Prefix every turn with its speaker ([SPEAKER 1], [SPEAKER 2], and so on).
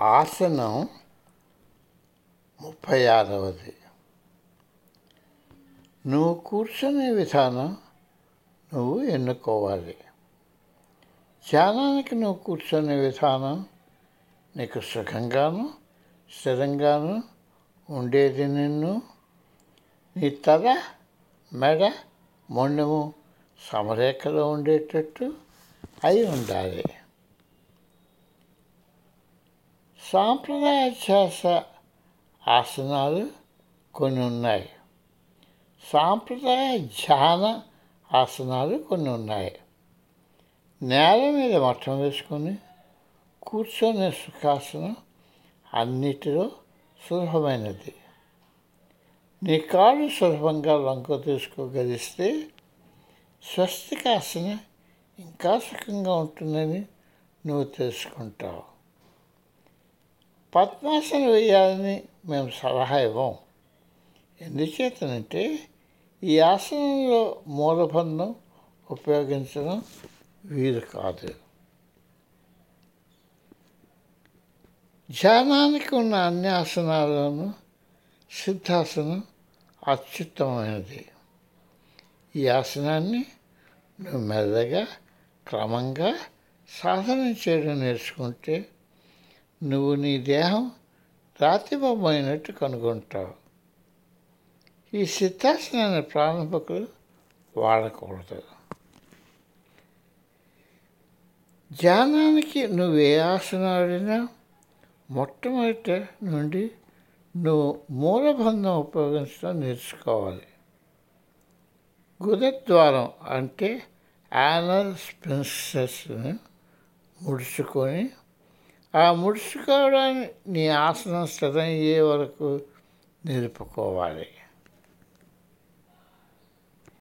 [SPEAKER 1] ఆసనం ముప్పై ఆరవది నువ్వు కూర్చునే విధానం నువ్వు ఎన్నుకోవాలి. ధ్యానానికి నువ్వు కూర్చునే విధానం నీకు సుఖంగాను స్థిరంగాను ఉండేది నిన్ను. నీ తల మెడ మొండము సమరేఖలో ఉండేటట్టు అయి ఉండాలి. సాంప్రదాయ శ్వాస ఆసనాలు కొన్ని ఉన్నాయి. సాంప్రదాయ ధ్యాన ఆసనాలు కొన్ని ఉన్నాయి. నేల మీద మట్టం వేసుకొని కూర్చొనే సుఖాసనం అన్నిటిలో సులభమైనది. నీ కాళ్ళు సులభంగా లంక తీసుకోగలిస్తే స్వస్తికాసన ఇంకా సుఖంగా ఉంటుందని నువ్వు తెలుసుకుంటావు. పద్మాసనం వేయాలని మేము సలహా ఇవ్వం. ఎందుచేతనంటే ఈ ఆసనంలో మూలబంధం ఉపయోగించడం వీలు కాదు. ధ్యానానికి ఉన్న అన్ని ఆసనాలను సిద్ధాసనం అత్యుత్తమైనది ఈ ఆసనాన్ని నువ్వు మెల్లగా క్రమంగా సాధన చేయడం నేర్చుకుంటే నువ్వు నీ దేహం రాతిబొమ్మైనట్టు కనుగొంటావు. ఈ సిద్ధాసనాన్ని ప్రారంభకులు వాడకూడదు. ధ్యానానికి నువ్వు ఏ ఆసనం ఆడినా మొట్టమొదట నుండి నువ్వు మూలబంధం ఉపయోగించడం నేర్చుకోవాలి. గుదద్వారం అంటే యానల్ స్పెన్సెస్ని ముడుచుకొని ఆ ముడుచుకోవడాన్ని నీ ఆసనం స్థిరమయ్యే వరకు నిలుపుకోవాలి.